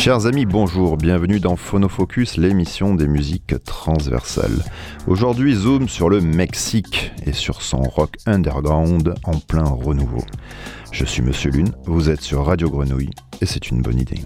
Chers amis, bonjour, bienvenue dans Phonofocus, l'émission des musiques transversales. Aujourd'hui, zoom sur le Mexique et sur son rock underground en plein renouveau. Je suis Monsieur Lune, vous êtes sur Radio Grenouille et c'est une bonne idée.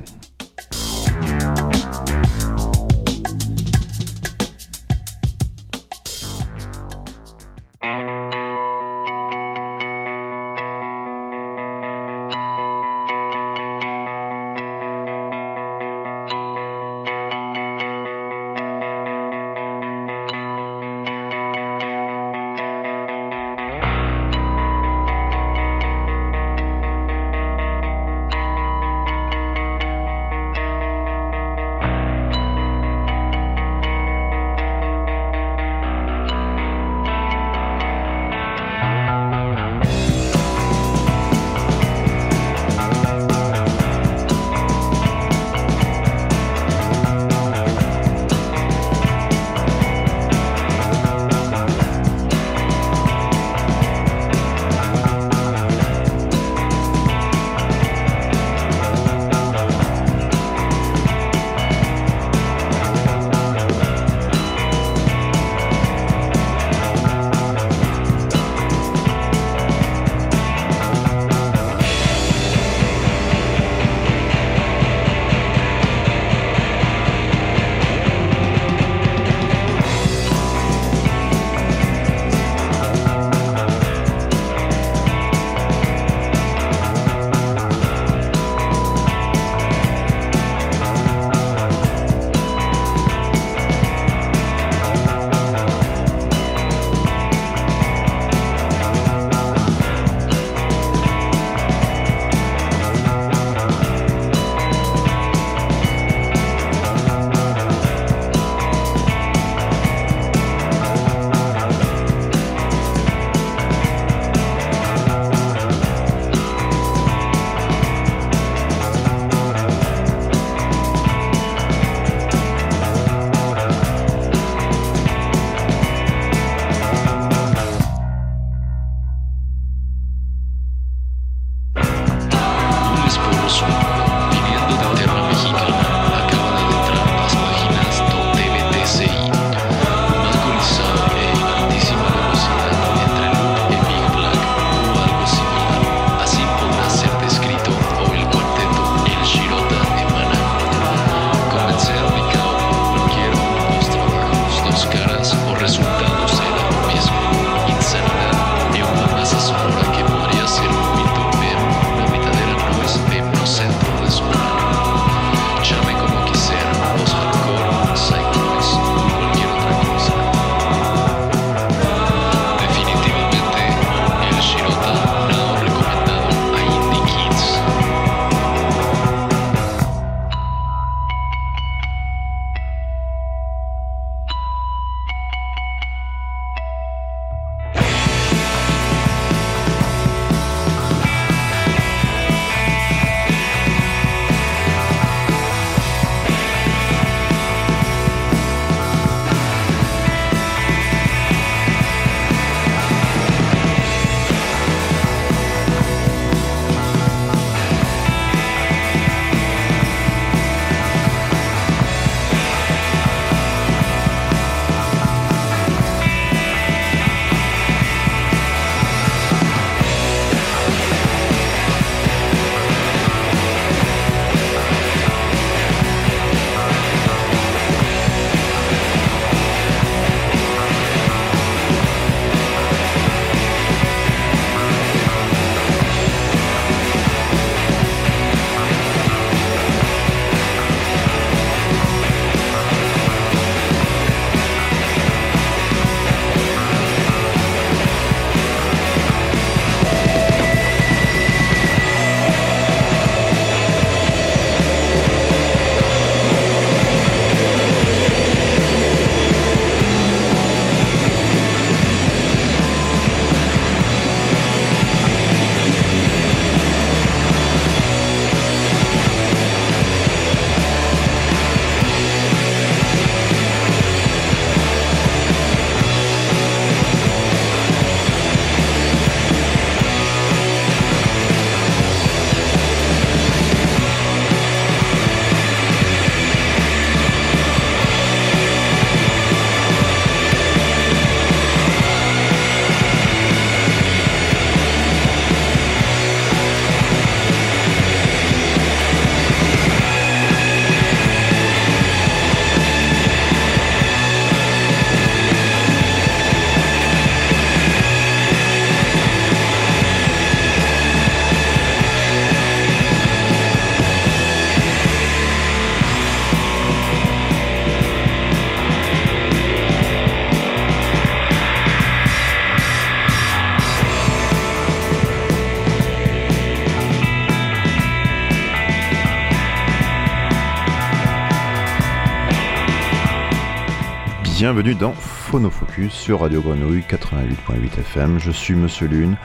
Bienvenue dans Phonofocus sur Radio Grenouille 88.8 FM. Je suis Monsieur Lune,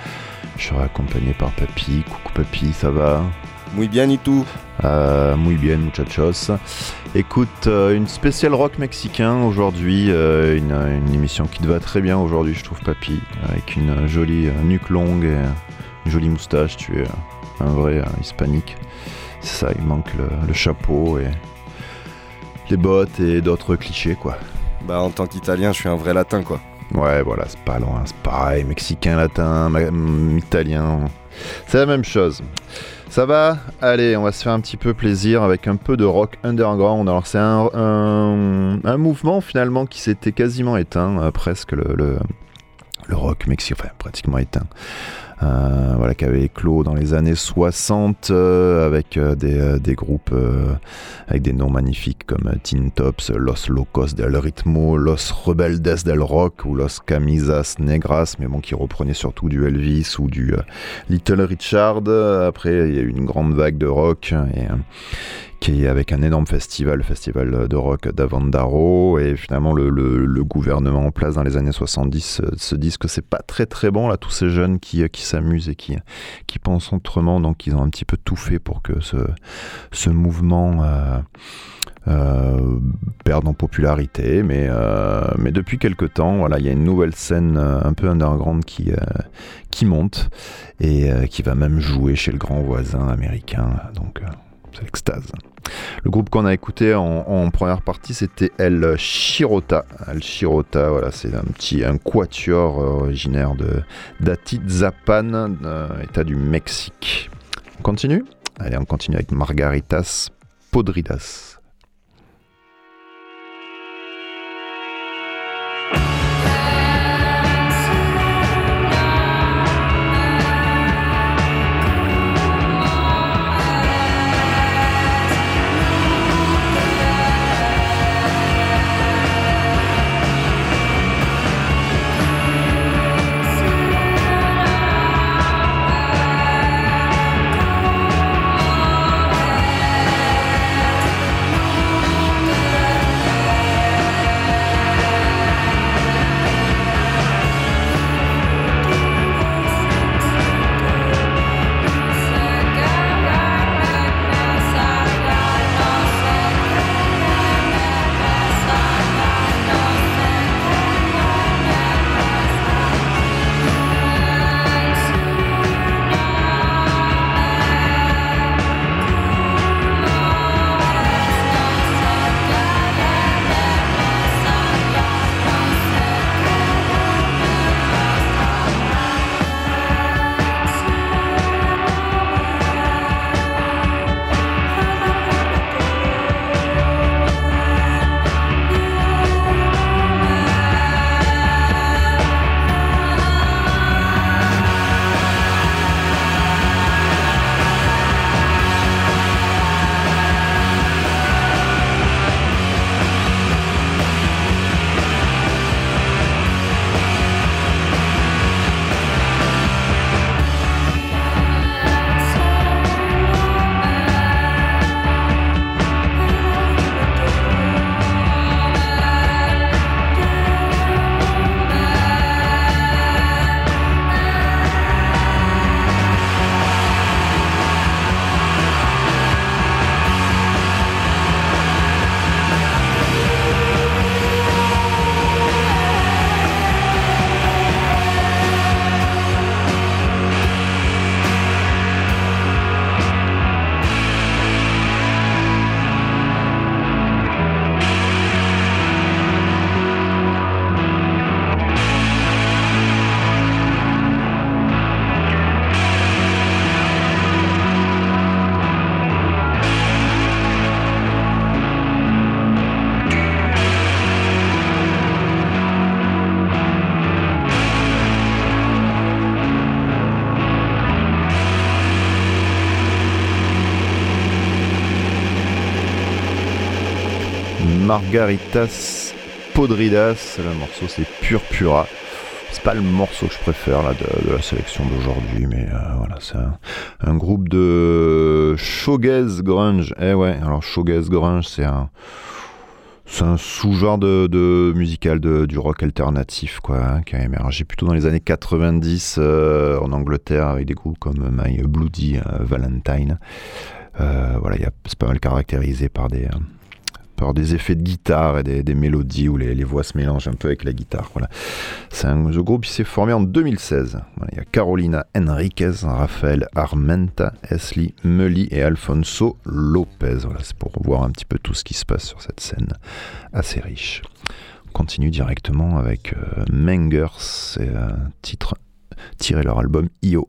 je serai accompagné par Papy. Coucou Papy, ça va? Muy bien et tout? Euh, Muy bien, muchachos. Écoute, euh, une spéciale rock mexicain aujourd'hui, euh, une, émission qui te va très bien aujourd'hui, je trouve Papy, avec une jolie nuque longue et une jolie moustache. Tu es un vrai hispanique. C'est ça, il manque le chapeau et les bottes et d'autres clichés, quoi. Bah, en tant qu'Italien, je suis un vrai latin, quoi. Ouais, voilà, c'est pas loin, c'est pareil, mexicain, latin, italien, c'est la même chose. Ça va? Allez, on va se faire un petit peu plaisir avec un peu de rock underground. Alors c'est un, mouvement finalement qui s'était quasiment éteint, euh, presque le, le, le rock mexicain, enfin pratiquement éteint. Euh, voilà, qui avait éclos dans les années 60 euh, avec euh, des, des, groupes avec des noms magnifiques comme Teen Tops, Los Locos del Ritmo, Los Rebeldes del Rock ou Los Camisas Negras, mais bon, qui reprenaient surtout du Elvis ou du Little Richard. Après, il y a eu une grande vague de rock et qui est avec un énorme festival, le festival de rock d'Avandaro, et finalement le, gouvernement en place dans les années 70 euh, se disent que c'est pas très très bon là, tous ces jeunes qui, euh, qui s'amusent et qui, qui pensent autrement, donc ils ont un petit peu tout fait pour que ce, ce mouvement euh, perde en popularité, mais, mais depuis quelque temps, voilà, il y a une nouvelle scène un peu underground qui, qui monte et qui va même jouer chez le grand voisin américain, donc l'extase. Le groupe qu'on a écouté en, première partie, c'était El Chirota. El Chirota, voilà, c'est un petit un quatuor euh, originaire de d'Atizapan, euh, état du Mexique. On continue? Allez, on continue avec Margaritas Podridas. Margaritas Podridas. Le morceau c'est Purpura. C'est pas le morceau que je préfère de, la sélection d'aujourd'hui, mais euh, voilà, c'est un, groupe de shoegaze grunge. Eh ouais, alors shoegaze grunge, c'est un sous-genre de, musical du rock alternatif, quoi, hein, qui a émergé plutôt dans les années 90 euh, en Angleterre avec des groupes comme My Bloody Valentine. voilà, c'est pas mal caractérisé par des, des effets de guitare et des, mélodies où les, voix se mélangent un peu avec la guitare. Voilà. C'est un groupe qui s'est formé en 2016. il y a Carolina Enriquez, Rafael Armenta, Esli Meli et Alfonso Lopez. Voilà, c'est pour voir un petit peu tout ce qui se passe sur cette scène assez riche. On continue directement avec euh, Mengers, c'est un titre tiré leur album IO.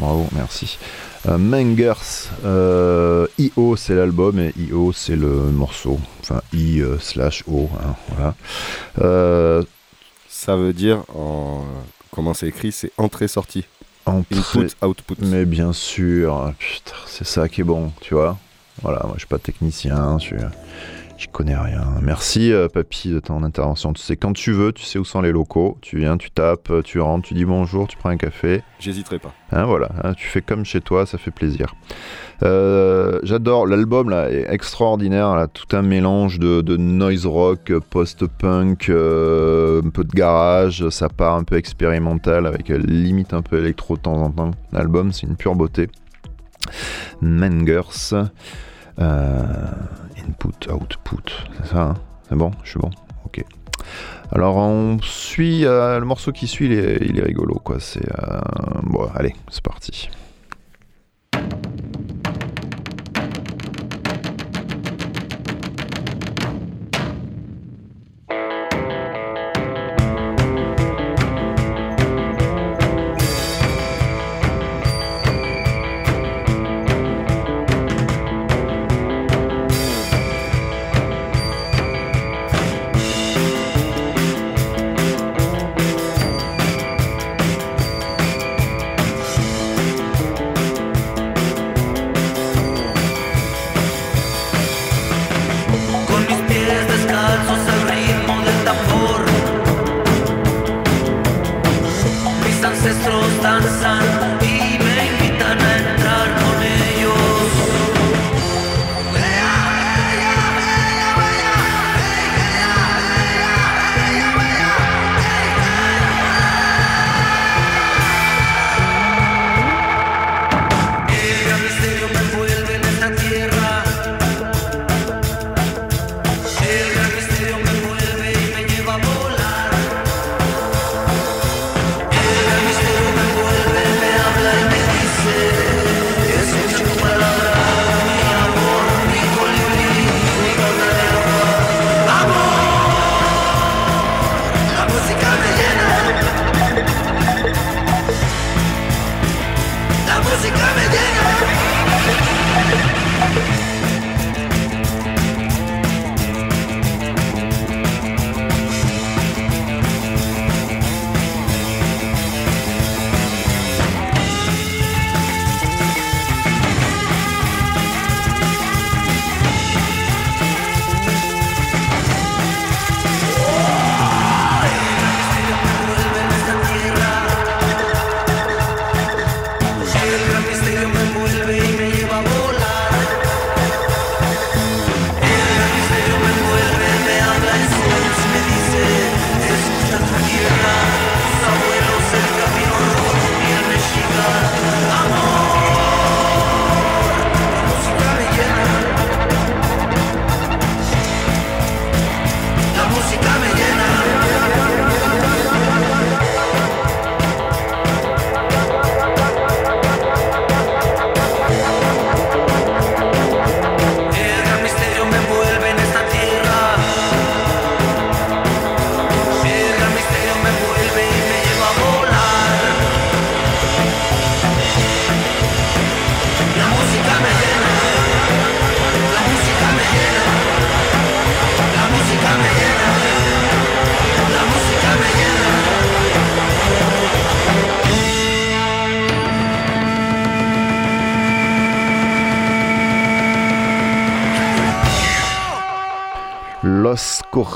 Bravo, merci. Euh, Mangers, euh, IO c'est l'album et IO c'est le morceau. Enfin, I euh, slash O, hein, voilà. Ça veut dire, en... comment c'est écrit, c'est entrée-sortie. Input, output. Mais bien sûr, putain, c'est ça qui est bon, tu vois. Voilà, moi je suis pas technicien, je suis je connais rien. Merci, euh, Papy, de ton intervention. Tu sais, quand tu veux, tu sais où sont les locaux. Tu viens, tu tapes, tu rentres, tu dis bonjour, tu prends un café. J'hésiterai pas. Hein, voilà, hein, tu fais comme chez toi, ça fait plaisir. Euh, j'adore l'album là, est extraordinaire. Là, tout un mélange de, noise rock, post-punk, euh, un peu de garage. Ça part un peu expérimental avec limite un peu électro de temps en temps. L'album, c'est une pure beauté. Mangers. Euh, input, output, c'est ça hein C'est bon Je suis bon Ok. Alors on suit, euh, le morceau qui suit, il est, rigolo quoi. C'est euh, bon, allez, c'est parti.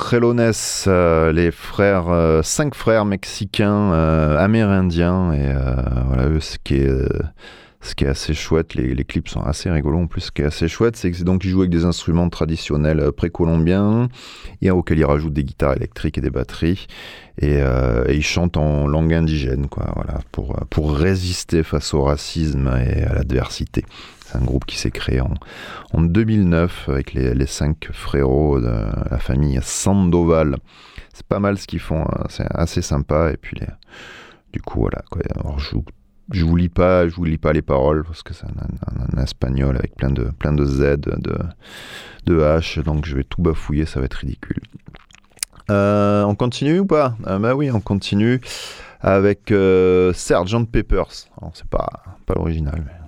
Correlones, euh, les frères, euh, cinq frères mexicains euh, amérindiens, et voilà, ce qui est ce qui est assez chouette, les, clips sont assez rigolos en plus. Ce qui est assez chouette, c'est que donc jouent avec des instruments traditionnels précolombiens, et auxquels ils rajoutent des guitares électriques et des batteries, et, et, ils chantent en langue indigène, quoi, voilà, pour, pour résister face au racisme et à l'adversité. C'est un groupe qui s'est créé en, en 2009 avec les, les, cinq frérots de la famille Sandoval. C'est pas mal ce qu'ils font, hein. c'est assez sympa. Et puis, du coup, voilà. Quoi. Alors, je, je vous lis pas, je vous lis pas les paroles parce que c'est un, espagnol avec plein de, plein de Z, de, de H, donc je vais tout bafouiller, ça va être ridicule. Euh, on continue ou pas? Ah Bah oui, on continue avec euh, Sergeant Peppers. C'est pas, pas l'original,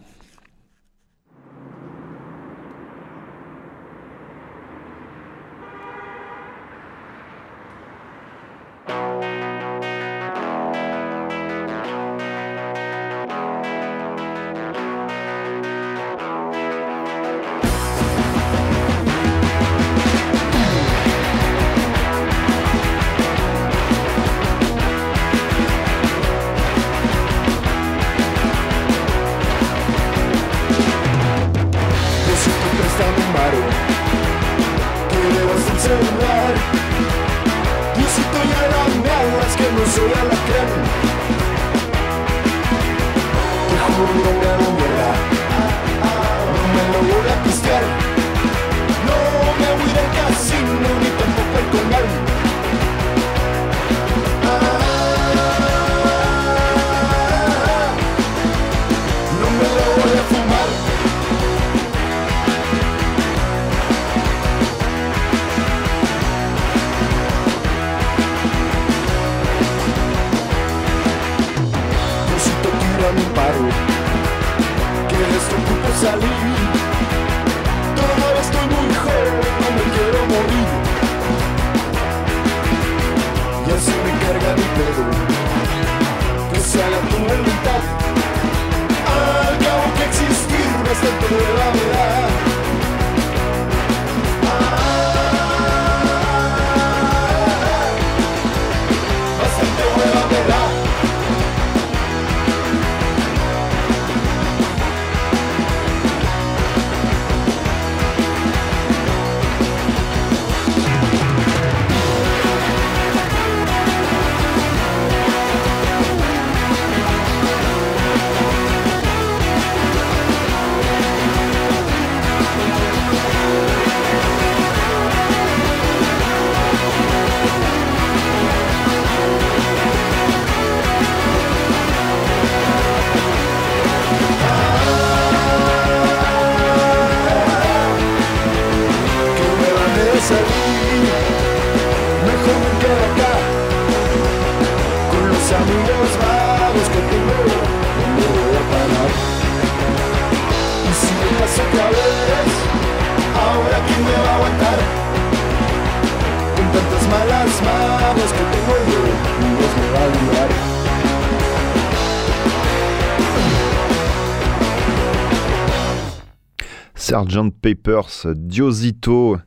Sgt Papers, Diosito.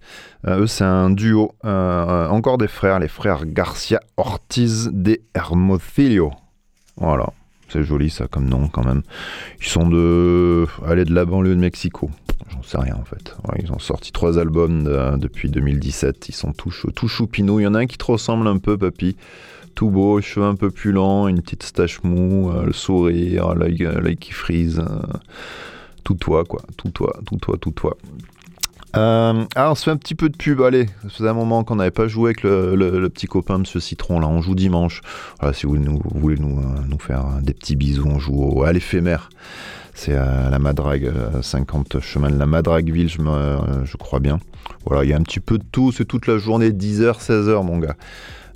eux, c'est un duo. encore des frères, les frères Garcia Ortiz de Hermosillo. Voilà. C'est joli ça comme nom quand même. Ils sont de, aller de la banlieue de Mexico. J'en sais rien en fait. ils ont sorti trois albums depuis 2017. Ils sont tout, tout choupinous. Il y en a un qui te ressemble un peu, papy. Tout beau, cheveux un peu plus lents, une petite stache mou, euh, le sourire, l'œil qui frise. Euh, tout toi quoi, tout toi, tout toi, tout toi. Euh, alors, on se fait un petit peu de pub, allez. Ça un moment qu'on n'avait pas joué avec le, petit copain Monsieur Citron, là. On joue dimanche. Voilà, si vous, voulez nous, euh, nous, faire des petits bisous, on joue à l'éphémère. C'est à la Madrague, 50 chemin de la Madragueville, je, je crois bien. Voilà, il y a un petit peu de tout, c'est toute la journée, 10h, 16h, mon gars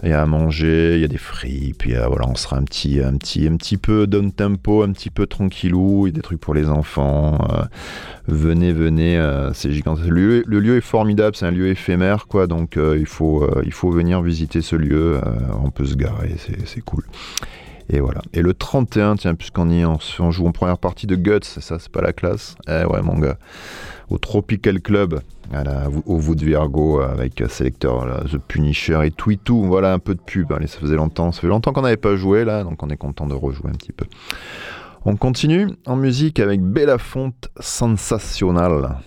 il y a à manger, il y a des frites, puis euh, voilà, on sera un petit, un petit, un petit peu down tempo, un petit peu tranquillou, il y a des trucs pour les enfants. Euh, venez, venez, euh, c'est gigantesque. Le lieu, est formidable, c'est un lieu éphémère, quoi, donc il, faut, il faut venir visiter ce lieu, on peut se garer, c'est cool. Et voilà. Et le 31, tiens, puisqu'on y on, on joue en première partie de Guts, ça, c'est pas la classe. Eh ouais, mon gars. Au Tropical Club, au Wood Virgo, avec Selector, The Punisher et Tweetou. Voilà un peu de pub. Allez, ça faisait longtemps. Longtemps qu'on n'avait pas joué là, donc on est content de rejouer un petit peu. On continue en musique avec Belafonte Sensational.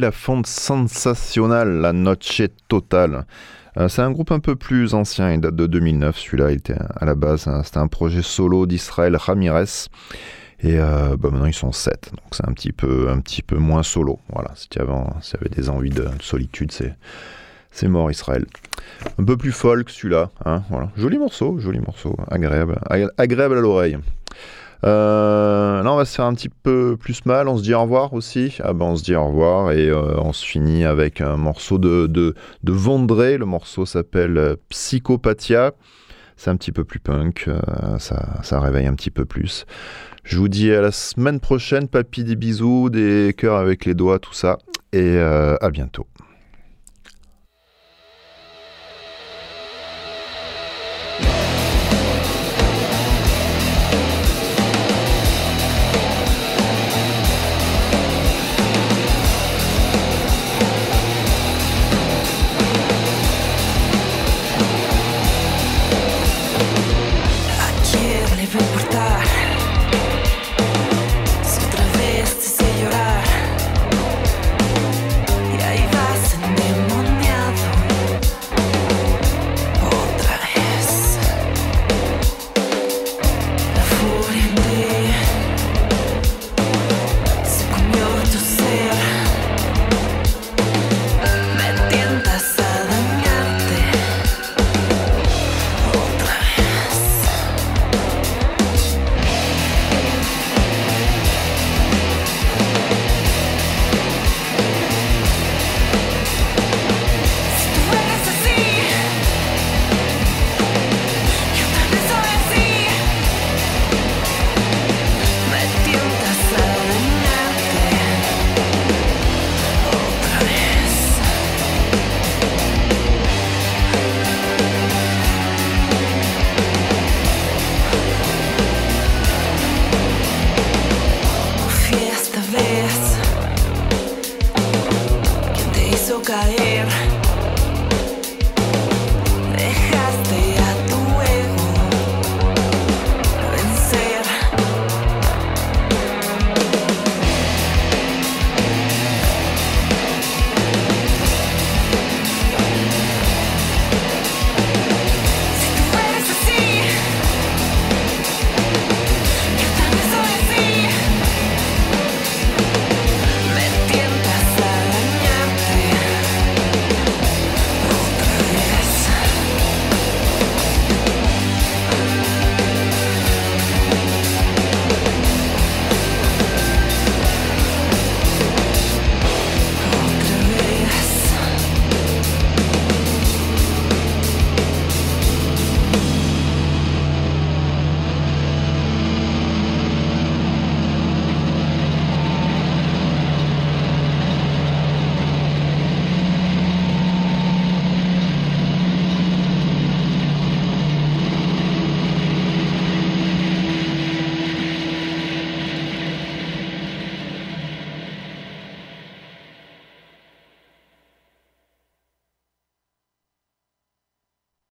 La fonte sensationnelle, la Noche Totale. Euh, c'est un groupe un peu plus ancien, il date de 2009. Celui-là était à la base, hein, c'était un projet solo d'Israël Ramirez. Et euh, bah, maintenant ils sont 7, donc c'est un petit peu, un petit peu moins solo. Voilà, si tu avais, avais des envies de, solitude, c'est, c'est mort Israël. Un peu plus folk celui-là, hein, voilà. Joli morceau, joli morceau, agréable, agréable à l'oreille. Euh, là, on va se faire un petit peu plus mal. On se dit au revoir aussi. Ah ben, on se dit au revoir et euh, on se finit avec un morceau de, de, Vondré. Le morceau s'appelle euh, Psychopathia. C'est un petit peu plus punk. ça, ça réveille un petit peu plus. Je vous dis à la semaine prochaine. Papy, des bisous, des cœurs avec les doigts, tout ça. Et à bientôt.